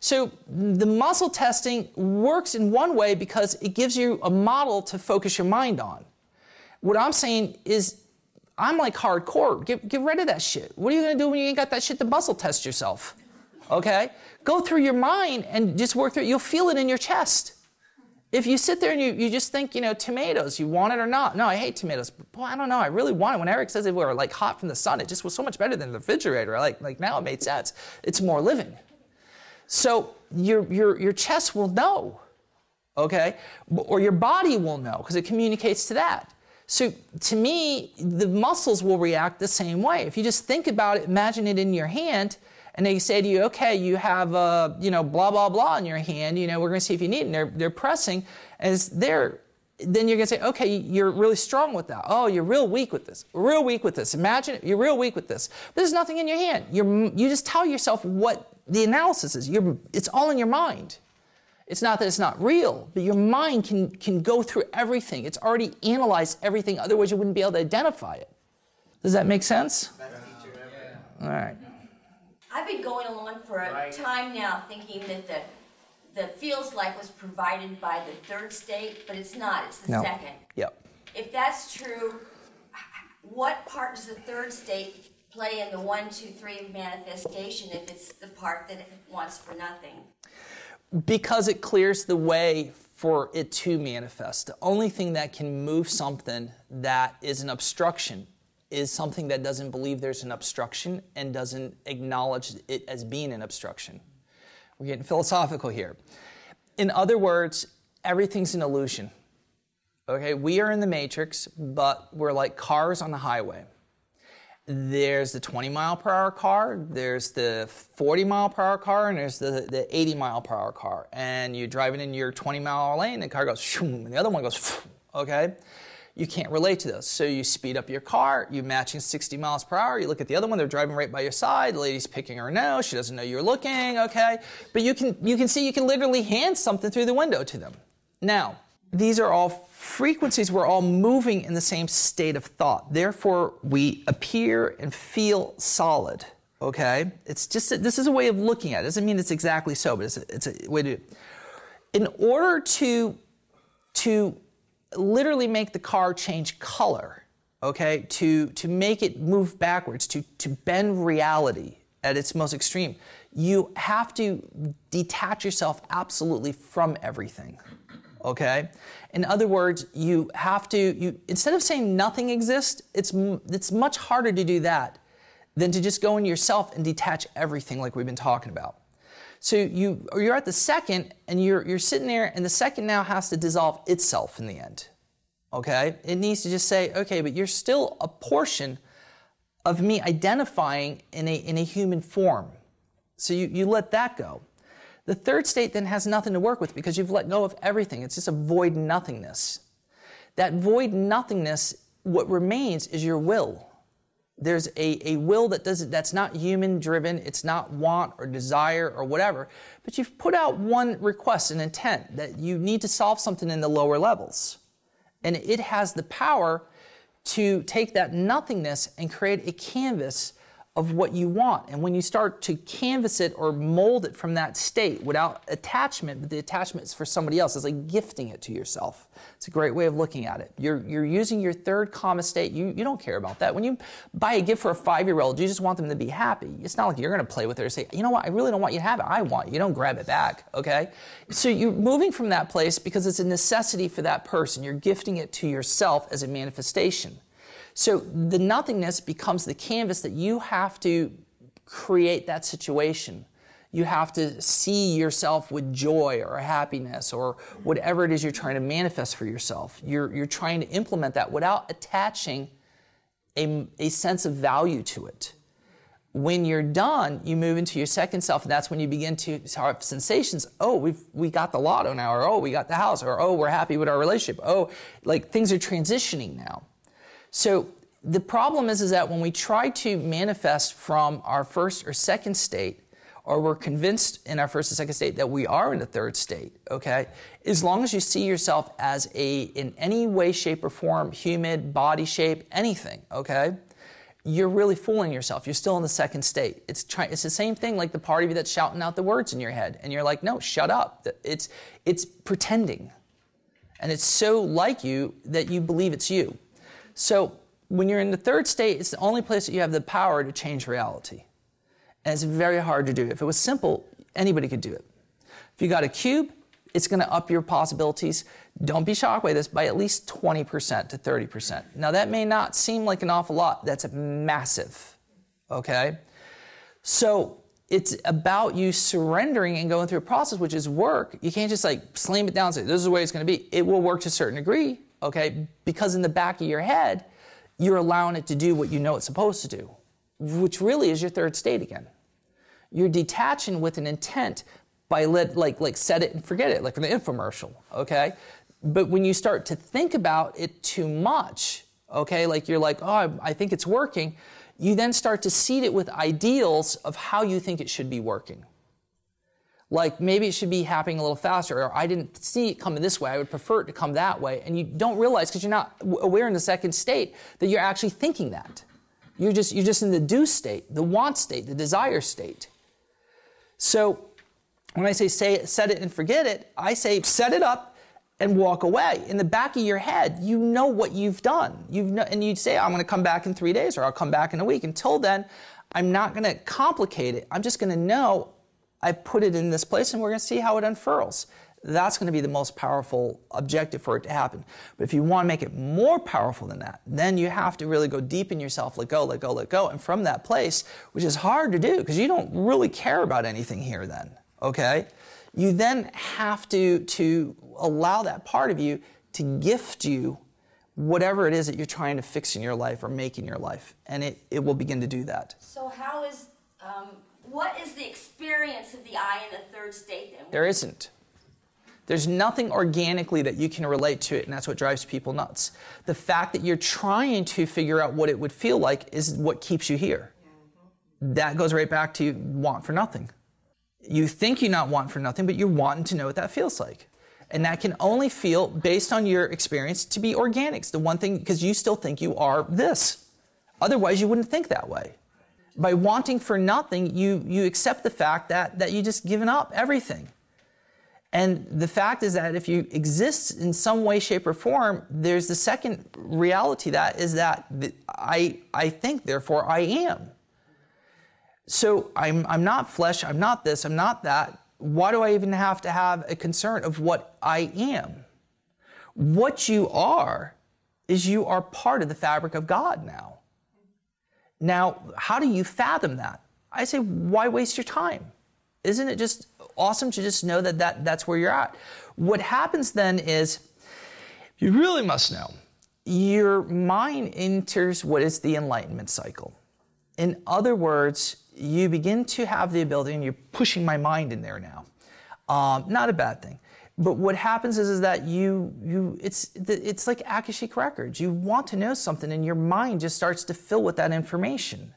So the muscle testing works in one way because it gives you a model to focus your mind on. What I'm saying is, I'm like hardcore. Get, get rid of that shit. What are you gonna do when you ain't got that shit to muscle test yourself? Okay? Go through your mind and just work through it. You'll feel it in your chest. If you sit there and you, you just think, you know, tomatoes, you want it or not. No, I hate tomatoes. Boy, I don't know. I really want it. When Eric says they were like hot from the sun, it just was so much better than the refrigerator. Like, like now it made sense. It's more living. So your, your, your chest will know, okay? Or your body will know because it communicates to that. So to me, the muscles will react the same way. If you just think about it, imagine it in your hand, and they say to you, okay, you have, uh, you know, blah, blah, blah in your hand, you know, we're going to see if you need it. And they're, they're pressing, as they're, then you're going to say, okay, you're really strong with that. Oh, you're real weak with this. Real weak with this. Imagine it, you're real weak with this. There's nothing in your hand. You're, you just tell yourself what the analysis is. You're, it's all in your mind. It's not that it's not real, but your mind can, can go through everything. It's already analyzed everything, otherwise, you wouldn't be able to identify it. Does that make sense? All right.
I've been going along for a time now thinking that the the feels like was provided by the third state, but it's not. It's the
No.
second.
Yep.
If that's true, what part does the third state play in the one, two, three manifestation if it's the part that it wants for nothing?
because it clears the way for it to manifest. The only thing that can move something that is an obstruction is something that doesn't believe there's an obstruction and doesn't acknowledge it as being an obstruction. We're getting philosophical here. In other words, everything's an illusion. Okay, we are in the matrix, but we're like cars on the highway there's the 20 mile per hour car, there's the 40 mile per hour car, and there's the, the 80 mile per hour car. And you're driving in your 20 mile lane, and the car goes, shoom, and the other one goes, okay? You can't relate to those. So you speed up your car, you matching 60 miles per hour, you look at the other one, they're driving right by your side, the lady's picking her nose, she doesn't know you're looking, okay? But you can, you can see you can literally hand something through the window to them. Now, these are all frequencies, we're all moving in the same state of thought. Therefore, we appear and feel solid. Okay? It's just, a, this is a way of looking at it. It doesn't mean it's exactly so, but it's a, it's a way to. In order to, to literally make the car change color, okay, to, to make it move backwards, to, to bend reality at its most extreme, you have to detach yourself absolutely from everything okay? In other words you have to you instead of saying nothing exists it's it's much harder to do that than to just go in yourself and detach everything like we've been talking about. So you you're at the second and you're you're sitting there and the second now has to dissolve itself in the end okay? It needs to just say okay but you're still a portion of me identifying in a in a human form. So you, you let that go the third state then has nothing to work with because you've let go of everything. It's just a void nothingness. That void nothingness, what remains is your will. There's a, a will that does that's not human driven, it's not want or desire or whatever, but you've put out one request, an intent that you need to solve something in the lower levels. And it has the power to take that nothingness and create a canvas of what you want. And when you start to canvas it or mold it from that state without attachment, but the attachment is for somebody else, it's like gifting it to yourself. It's a great way of looking at it. You're, you're using your third karma state. You, you don't care about that. When you buy a gift for a five year old, you just want them to be happy. It's not like you're going to play with it or say, you know what, I really don't want you to have it. I want you. You don't grab it back, okay? So you're moving from that place because it's a necessity for that person. You're gifting it to yourself as a manifestation. So the nothingness becomes the canvas that you have to create that situation. You have to see yourself with joy or happiness or whatever it is you're trying to manifest for yourself. You're, you're trying to implement that without attaching a, a sense of value to it. When you're done, you move into your second self, and that's when you begin to have sensations. Oh, we've we got the lotto now, or oh, we got the house, or oh, we're happy with our relationship. Oh, like things are transitioning now. So the problem is, is that when we try to manifest from our first or second state, or we're convinced in our first and second state that we are in the third state, okay? As long as you see yourself as a, in any way, shape, or form, humid, body shape, anything, okay? You're really fooling yourself. You're still in the second state. It's try, it's the same thing like the part of you that's shouting out the words in your head, and you're like, no, shut up. It's it's pretending, and it's so like you that you believe it's you. So when you're in the third state, it's the only place that you have the power to change reality. And it's very hard to do. If it was simple, anybody could do it. If you got a cube, it's going to up your possibilities. Don't be shocked by this by at least 20% to 30%. Now, that may not seem like an awful lot. That's massive. Okay? So, it's about you surrendering and going through a process, which is work. You can't just like slam it down and say, this is the way it's going to be. It will work to a certain degree, okay? Because in the back of your head, you're allowing it to do what you know it's supposed to do, which really is your third state again. You're detaching with an intent by let, like, like set it and forget it, like in the infomercial, okay? But when you start to think about it too much, okay, like you're like, oh, I think it's working, you then start to seed it with ideals of how you think it should be working. Like maybe it should be happening a little faster, or I didn't see it coming this way, I would prefer it to come that way. And you don't realize because you're not aware in the second state that you're actually thinking that. You're just, you're just in the do state, the want state, the desire state. So when I say, say set it and forget it, I say set it up and walk away. In the back of your head, you know what you've done. You've and you'd say, I'm going to come back in three days or I'll come back in a week. Until then, I'm not going to complicate it. I'm just going to know I put it in this place and we're going to see how it unfurls. That's going to be the most powerful objective for it to happen. But if you want to make it more powerful than that, then you have to really go deep in yourself, let go, let go, let go. And from that place, which is hard to do because you don't really care about anything here then, okay? You then have to, to allow that part of you to gift you whatever it is that you're trying to fix in your life or make in your life. And it, it will begin to do that.
So, how is, um, what is the experience of the I in the third state then?
There isn't. There's nothing organically that you can relate to it, and that's what drives people nuts. The fact that you're trying to figure out what it would feel like is what keeps you here. Mm-hmm. That goes right back to want for nothing. You think you not want for nothing, but you're wanting to know what that feels like. And that can only feel, based on your experience, to be organic. It's the one thing, because you still think you are this. Otherwise, you wouldn't think that way. By wanting for nothing, you, you accept the fact that, that you just given up everything. And the fact is that if you exist in some way, shape, or form, there's the second reality that is that I, I think, therefore I am. So I'm, I'm not flesh, I'm not this, I'm not that why do I even have to have a concern of what I am? What you are is you are part of the fabric of God now. Now, how do you fathom that? I say, why waste your time? Isn't it just awesome to just know that, that that's where you're at? What happens then is, you really must know, your mind enters what is the enlightenment cycle. In other words, you begin to have the ability, and you're pushing my mind in there now. Um, not a bad thing. But what happens is, is that you, you it's, it's like Akashic records. You want to know something, and your mind just starts to fill with that information.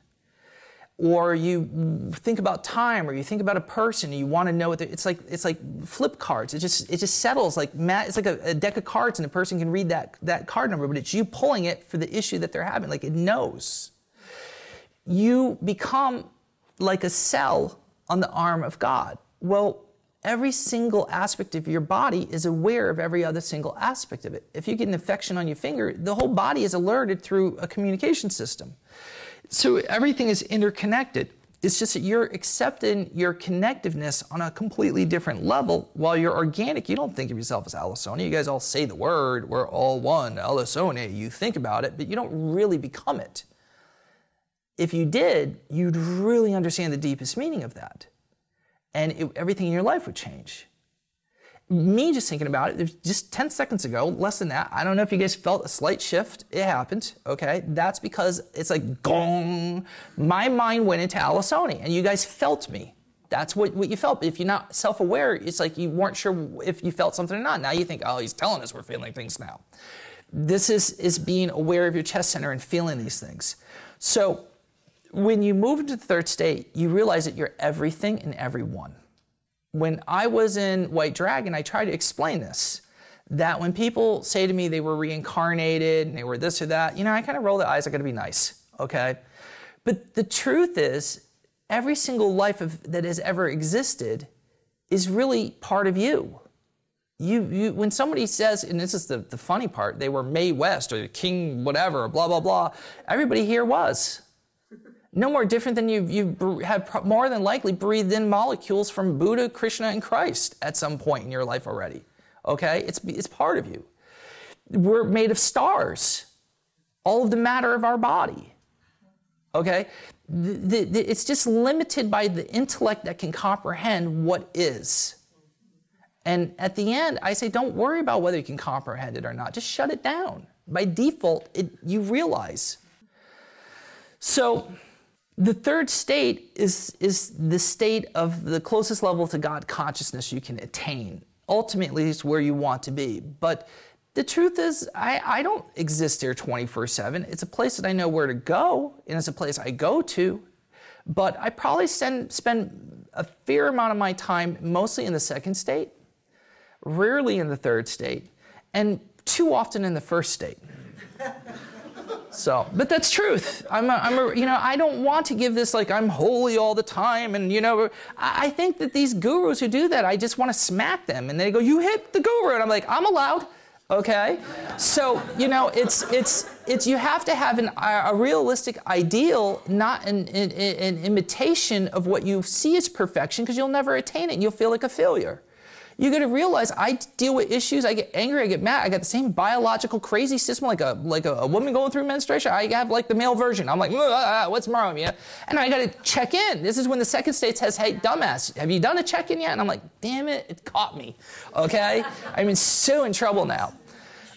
Or you think about time, or you think about a person, and you want to know what it's like. It's like flip cards. It just it just settles like It's like a, a deck of cards, and a person can read that that card number, but it's you pulling it for the issue that they're having. Like it knows. You become like a cell on the arm of God. Well, every single aspect of your body is aware of every other single aspect of it. If you get an infection on your finger, the whole body is alerted through a communication system. So everything is interconnected. It's just that you're accepting your connectiveness on a completely different level. While you're organic, you don't think of yourself as Allisoni. You guys all say the word, we're all one, Allisoni. You think about it, but you don't really become it if you did, you'd really understand the deepest meaning of that. And it, everything in your life would change. Me just thinking about it, just 10 seconds ago, less than that, I don't know if you guys felt a slight shift. It happened, okay? That's because it's like gong. My mind went into Allisoni, and you guys felt me. That's what, what you felt. But if you're not self aware, it's like you weren't sure if you felt something or not. Now you think, oh, he's telling us we're feeling things now. This is, is being aware of your chest center and feeling these things. So, when you move into the third state, you realize that you're everything and everyone. When I was in White Dragon, I tried to explain this that when people say to me they were reincarnated and they were this or that, you know, I kind of roll the eyes, I gotta be nice, okay? But the truth is, every single life of, that has ever existed is really part of you. You, you, when somebody says, and this is the, the funny part, they were Mae West or King whatever, blah, blah, blah, everybody here was no more different than you've, you have more than likely breathed in molecules from Buddha, Krishna, and Christ at some point in your life already. Okay? It's, it's part of you. We're made of stars, all of the matter of our body. Okay? The, the, the, it's just limited by the intellect that can comprehend what is. And at the end, I say, don't worry about whether you can comprehend it or not. Just shut it down. By default, it, you realize. So, The third state is, is the state of the closest level to God consciousness you can attain. Ultimately, it's where you want to be. But the truth is, I, I don't exist there 24 7. It's a place that I know where to go, and it's a place I go to. But I probably send, spend a fair amount of my time mostly in the second state, rarely in the third state, and too often in the first state. So, but that's truth. I'm, a, I'm a, you know, I don't want to give this like I'm holy all the time, and you know, I, I think that these gurus who do that, I just want to smack them, and they go, "You hit the guru," and I'm like, "I'm allowed." Okay, so you know, it's it's it's you have to have an, a realistic ideal, not an, an, an imitation of what you see as perfection, because you'll never attain it. and You'll feel like a failure. You got to realize I deal with issues. I get angry. I get mad. I got the same biological crazy system like a like a, a woman going through menstruation. I have like the male version. I'm like, ah, ah, what's wrong with you? And I got to check in. This is when the second state says, hey, dumbass, have you done a check in yet? And I'm like, damn it, it caught me. Okay, I'm in so in trouble now.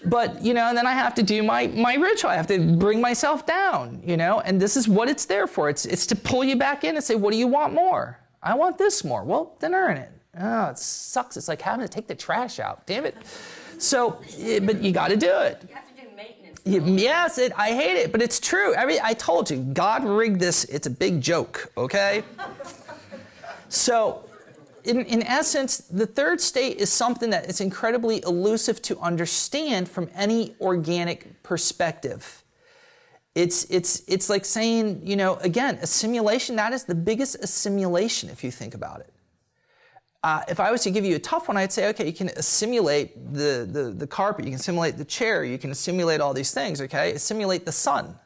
But you know, and then I have to do my my ritual. I have to bring myself down. You know, and this is what it's there for. It's it's to pull you back in and say, what do you want more? I want this more. Well, then earn it. Oh, it sucks. It's like having to take the trash out. Damn it. So, but you got to do it.
You have to do maintenance.
Yes, it, I hate it, but it's true. Every, I told you, God rigged this. It's a big joke, okay? so, in, in essence, the third state is something that is incredibly elusive to understand from any organic perspective. It's, it's, it's like saying, you know, again, a simulation, that is the biggest assimilation if you think about it. Uh, if I was to give you a tough one, I'd say, okay, you can simulate the, the, the carpet, you can simulate the chair, you can simulate all these things, okay? Simulate the sun.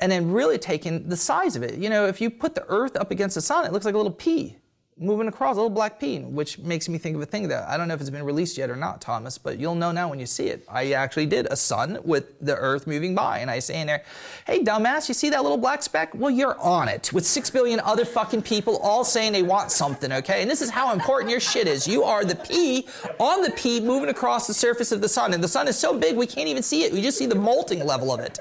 And then really taking the size of it. You know, if you put the earth up against the sun, it looks like a little pea moving across, a little black pea, which makes me think of a thing that I don't know if it's been released yet or not, Thomas, but you'll know now when you see it. I actually did a sun with the earth moving by, and I say in there, hey, dumbass, you see that little black speck? Well, you're on it with six billion other fucking people all saying they want something, okay? And this is how important your shit is. You are the pea on the pea moving across the surface of the sun, and the sun is so big we can't even see it. We just see the molting level of it.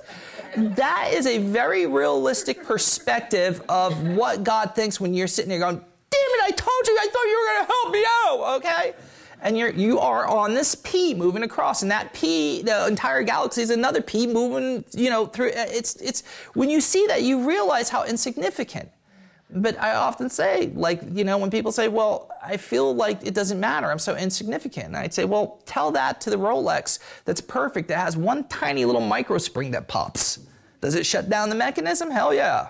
That is a very realistic perspective of what God thinks when you're sitting there going, it, I told you, I thought you were going to help me out, okay? And you're, you are on this pea moving across, and that pea, the entire galaxy is another pea moving, you know, through. Uh, it's, it's, when you see that, you realize how insignificant. But I often say, like, you know, when people say, well, I feel like it doesn't matter, I'm so insignificant. And I'd say, well, tell that to the Rolex that's perfect, that has one tiny little micro spring that pops. Does it shut down the mechanism? Hell yeah.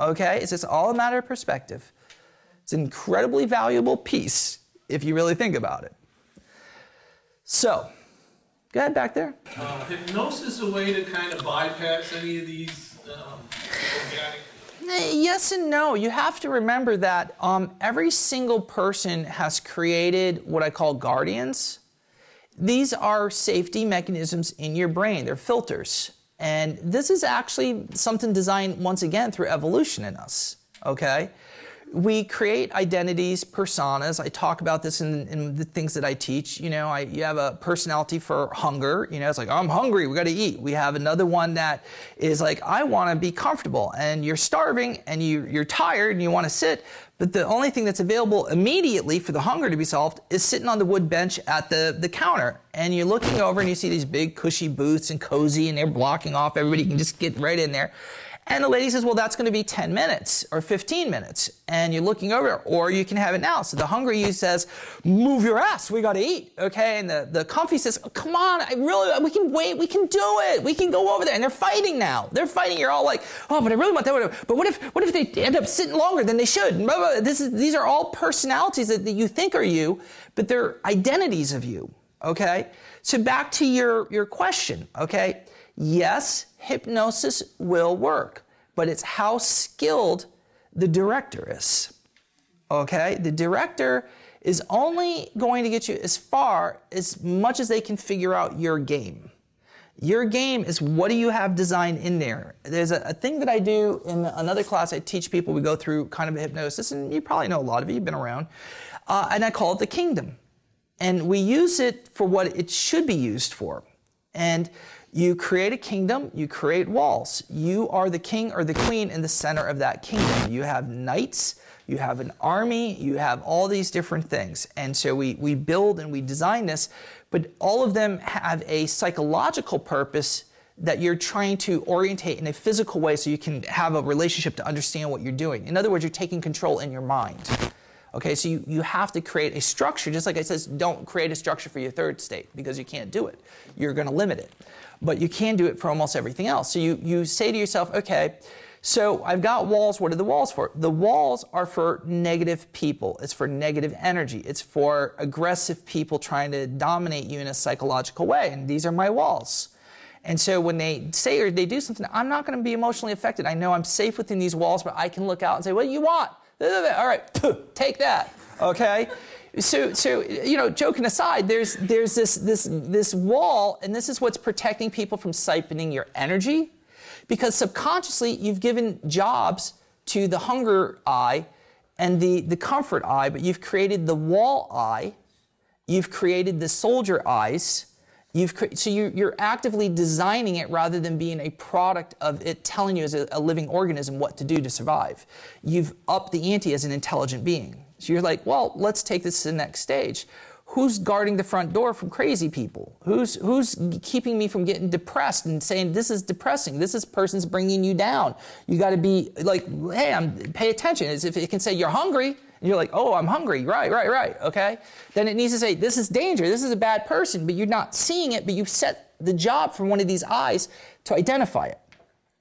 Okay? It's just all a matter of perspective. It's an incredibly valuable piece if you really think about it. So, go ahead back there.
Uh, hypnosis is a way to kind of bypass any of these um, organic
eh, Yes and no. You have to remember that um, every single person has created what I call guardians. These are safety mechanisms in your brain, they're filters. And this is actually something designed once again through evolution in us, okay? We create identities, personas. I talk about this in, in, the things that I teach. You know, I, you have a personality for hunger. You know, it's like, I'm hungry, we gotta eat. We have another one that is like, I wanna be comfortable. And you're starving and you, you're tired and you wanna sit. But the only thing that's available immediately for the hunger to be solved is sitting on the wood bench at the, the counter. And you're looking over and you see these big cushy booths and cozy and they're blocking off. Everybody can just get right in there. And the lady says, well, that's going to be 10 minutes or 15 minutes. And you're looking over, or you can have it now. So the hungry you says, move your ass. We got to eat. Okay. And the, the comfy says, oh, come on. I really, we can wait. We can do it. We can go over there. And they're fighting now. They're fighting. You're all like, oh, but I really want that. But what if, what if they end up sitting longer than they should? This is, these are all personalities that, that you think are you, but they're identities of you. Okay. So back to your, your question. Okay. Yes, hypnosis will work, but it's how skilled the director is. Okay? The director is only going to get you as far as much as they can figure out your game. Your game is what do you have designed in there? There's a, a, thing that I do in another class. I teach people. We go through kind of a hypnosis, and you probably know a lot of you. You've been around, uh, and I call it the kingdom. And we use it for what it should be used for. And You create a kingdom, you create walls. You are the king or the queen in the center of that kingdom. You have knights, you have an army, you have all these different things. And so we, we build and we design this, but all of them have a psychological purpose that you're trying to orientate in a physical way so you can have a relationship to understand what you're doing. In other words, you're taking control in your mind. Okay, so you, you have to create a structure, just like I says, don't create a structure for your third state because you can't do it. You're going to limit it but you can do it for almost everything else. So you, you say to yourself, okay, so I've got walls. What are the walls for? The walls are for negative people. It's for negative energy. It's for aggressive people trying to dominate you in a psychological way. And these are my walls. And so when they say or they do something, I'm not going to be emotionally affected. I know I'm safe within these walls, but I can look out and say, what do you want? All right, take that. Okay? So, so you know, joking aside, there's there's this this this wall, and this is what's protecting people from siphoning your energy, because subconsciously you've given jobs to the hunger eye and the the comfort eye, but you've created the wall eye, you've created the soldier eyes. You've cre- so you, you're actively designing it rather than being a product of it telling you as a, a living organism what to do to survive. You've upped the ante as an intelligent being. So you're like, well, let's take this to the next stage. Who's guarding the front door from crazy people? Who's who's keeping me from getting depressed and saying this is depressing? This is person's bringing you down. You got to be like, hey, I'm pay attention. As if it can say you're hungry, and you're like, oh, I'm hungry. Right, right, right. Okay. Then it needs to say this is danger. This is a bad person, but you're not seeing it. But you've set the job for one of these eyes to identify it.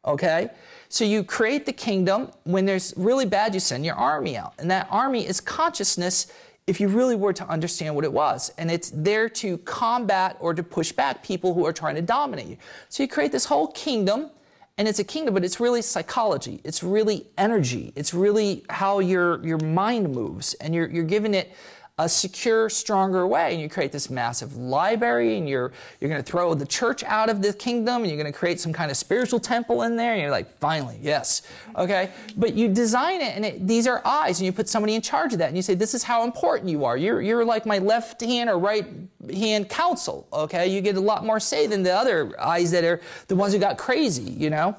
Okay. So you create the kingdom. When there's really bad, you send your army out. And that army is consciousness if you really were to understand what it was. And it's there to combat or to push back people who are trying to dominate you. So you create this whole kingdom, and it's a kingdom, but it's really psychology. It's really energy. It's really how your, your mind moves. And you're, you're giving it a secure, stronger way. And you create this massive library, and you're you're going to throw the church out of the kingdom, and you're going to create some kind of spiritual temple in there. And you're like, finally, yes, okay. But you design it, and it, these are eyes, and you put somebody in charge of that, and you say, this is how important you are. You're you're like my left hand or right hand counsel. Okay, you get a lot more say than the other eyes that are the ones who got crazy. You know.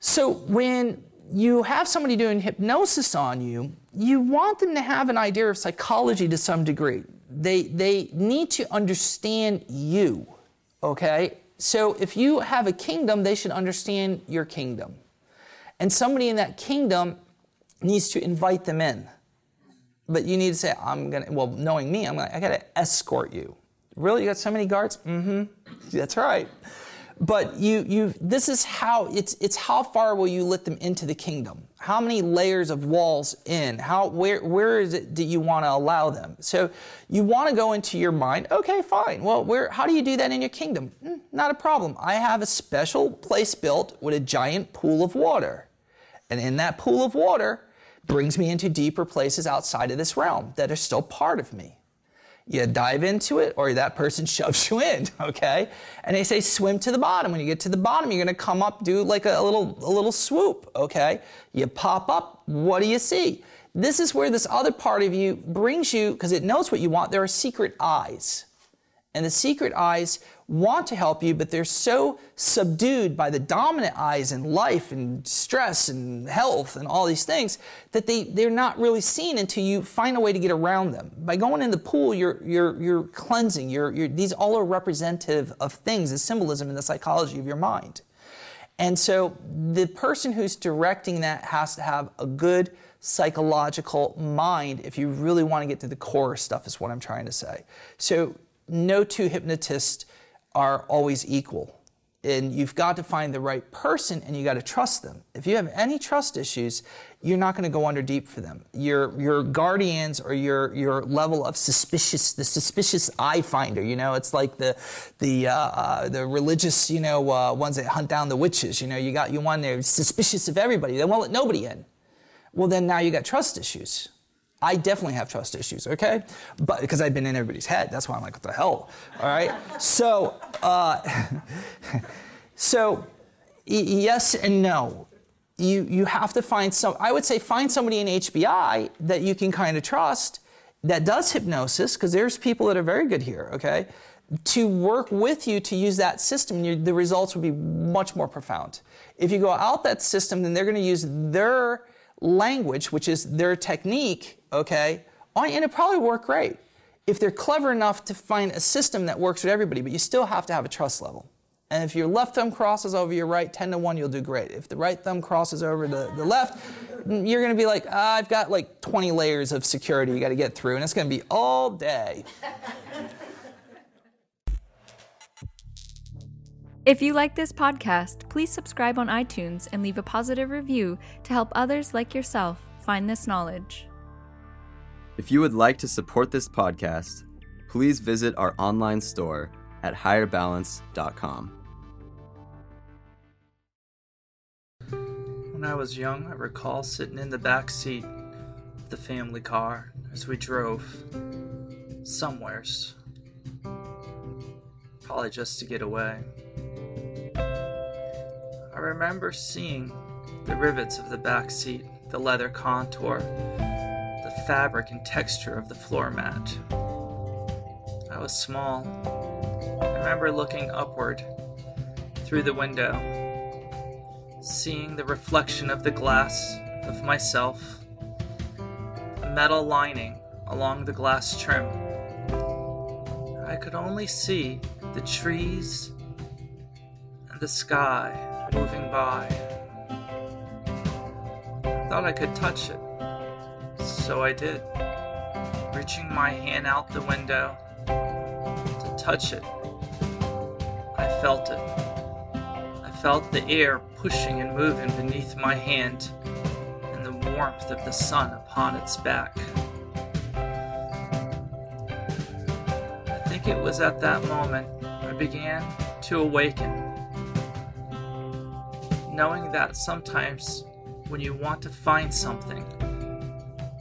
So when you have somebody doing hypnosis on you, you want them to have an idea of psychology to some degree. They, they need to understand you, okay? So if you have a kingdom, they should understand your kingdom. And somebody in that kingdom needs to invite them in. But you need to say, I'm gonna, well, knowing me, I'm gonna, I gotta escort you. Really? You got so many guards? Mm hmm. That's right but you you this is how it's it's how far will you let them into the kingdom? How many layers of walls in? How where where is it do you want to allow them? So you want to go into your mind okay fine well where how do you do that in your kingdom? Mm, not a problem. I have a special place built with a giant pool of water. And in that pool of water brings me into deeper places outside of this realm that are still part of me you dive into it or that person shoves you in, okay? And they say swim to the bottom. When you get to the bottom, you're gonna come up, do like a, a little, a little swoop, okay? You pop up, what do you see? This is where this other part of you brings you, because it knows what you want. There are secret eyes. And the secret eyes want to help you, but they're so subdued by the dominant eyes in life and stress and health and all these things that they, they're not really seen until you find a way to get around them. By going in the pool, you're, you're, you're cleansing. You're, you're, these all are representative of things, the symbolism in the psychology of your mind. And so the person who's directing that has to have a good psychological mind if you really want to get to the core stuff, is what I'm trying to say. So no two hypnotists are always equal. And you've got to find the right person and you got to trust them. If you have any trust issues, you're not going to go under deep for them. Your, your guardians or your, your level of suspicious, the suspicious eye finder, you know, it's like the, the, uh, uh, the religious, you know, uh, ones that hunt down the witches. You know, you got you one there suspicious of everybody. They won't let nobody in. Well, then now you got trust issues. I definitely have trust issues, okay? But because I've been in everybody's head, that's why I'm like, what the hell? All right. so, uh, so yes and no. You you have to find some. I would say find somebody in HBI that you can kind of trust that does hypnosis because there's people that are very good here, okay? to work with you to use that system, you, the results would be much more profound. If you go out that system, then they're going to use their language, which is their technique, okay, and it probably work great if they're clever enough to find a system that works with everybody, but you still have to have a trust level. And if your left thumb crosses over your right, 10 to 1, you'll do great. If the right thumb crosses over the, the left, you're going to be like, I've got like 20 layers of security you got to get through, and it's going to be all day.
If you like this podcast, please subscribe on iTunes and leave a positive review to help others like yourself find this knowledge.
If you would like to support this podcast, please visit our online store at higherbalance.com.
When I was young, I recall sitting in the back seat of the family car as we drove somewheres. Probably just to get away. I remember seeing the rivets of the back seat, the leather contour, fabric and texture of the floor mat. I was small. I remember looking upward through the window seeing the reflection of the glass of myself, a metal lining along the glass trim. I could only see the trees and the sky moving by. I thought I could touch it, so I did, reaching my hand out the window to touch it. I felt it I felt the air pushing and moving beneath my hand and the warmth of the sun upon its back. I think it was at that moment I began to awaken, knowing that sometimes when you want to find something,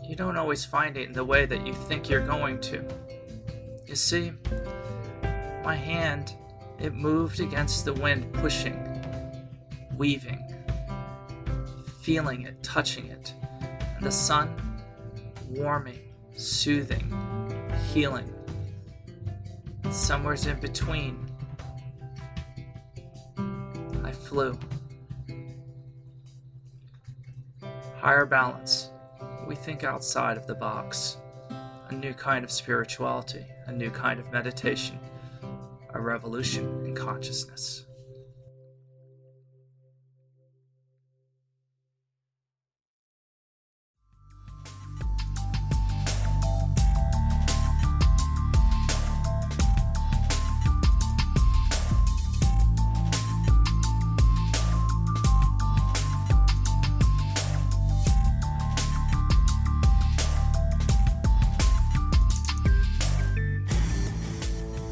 you don't always find it in the way that you think you're going to. You see, my hand, it moved against the wind, pushing weaving, feeling it, touching it, and the sun warming, soothing, healing. And somewhere's in between, I flew. Higher balance. We think outside of the box. A new kind of spirituality, a new kind of meditation, a revolution in consciousness.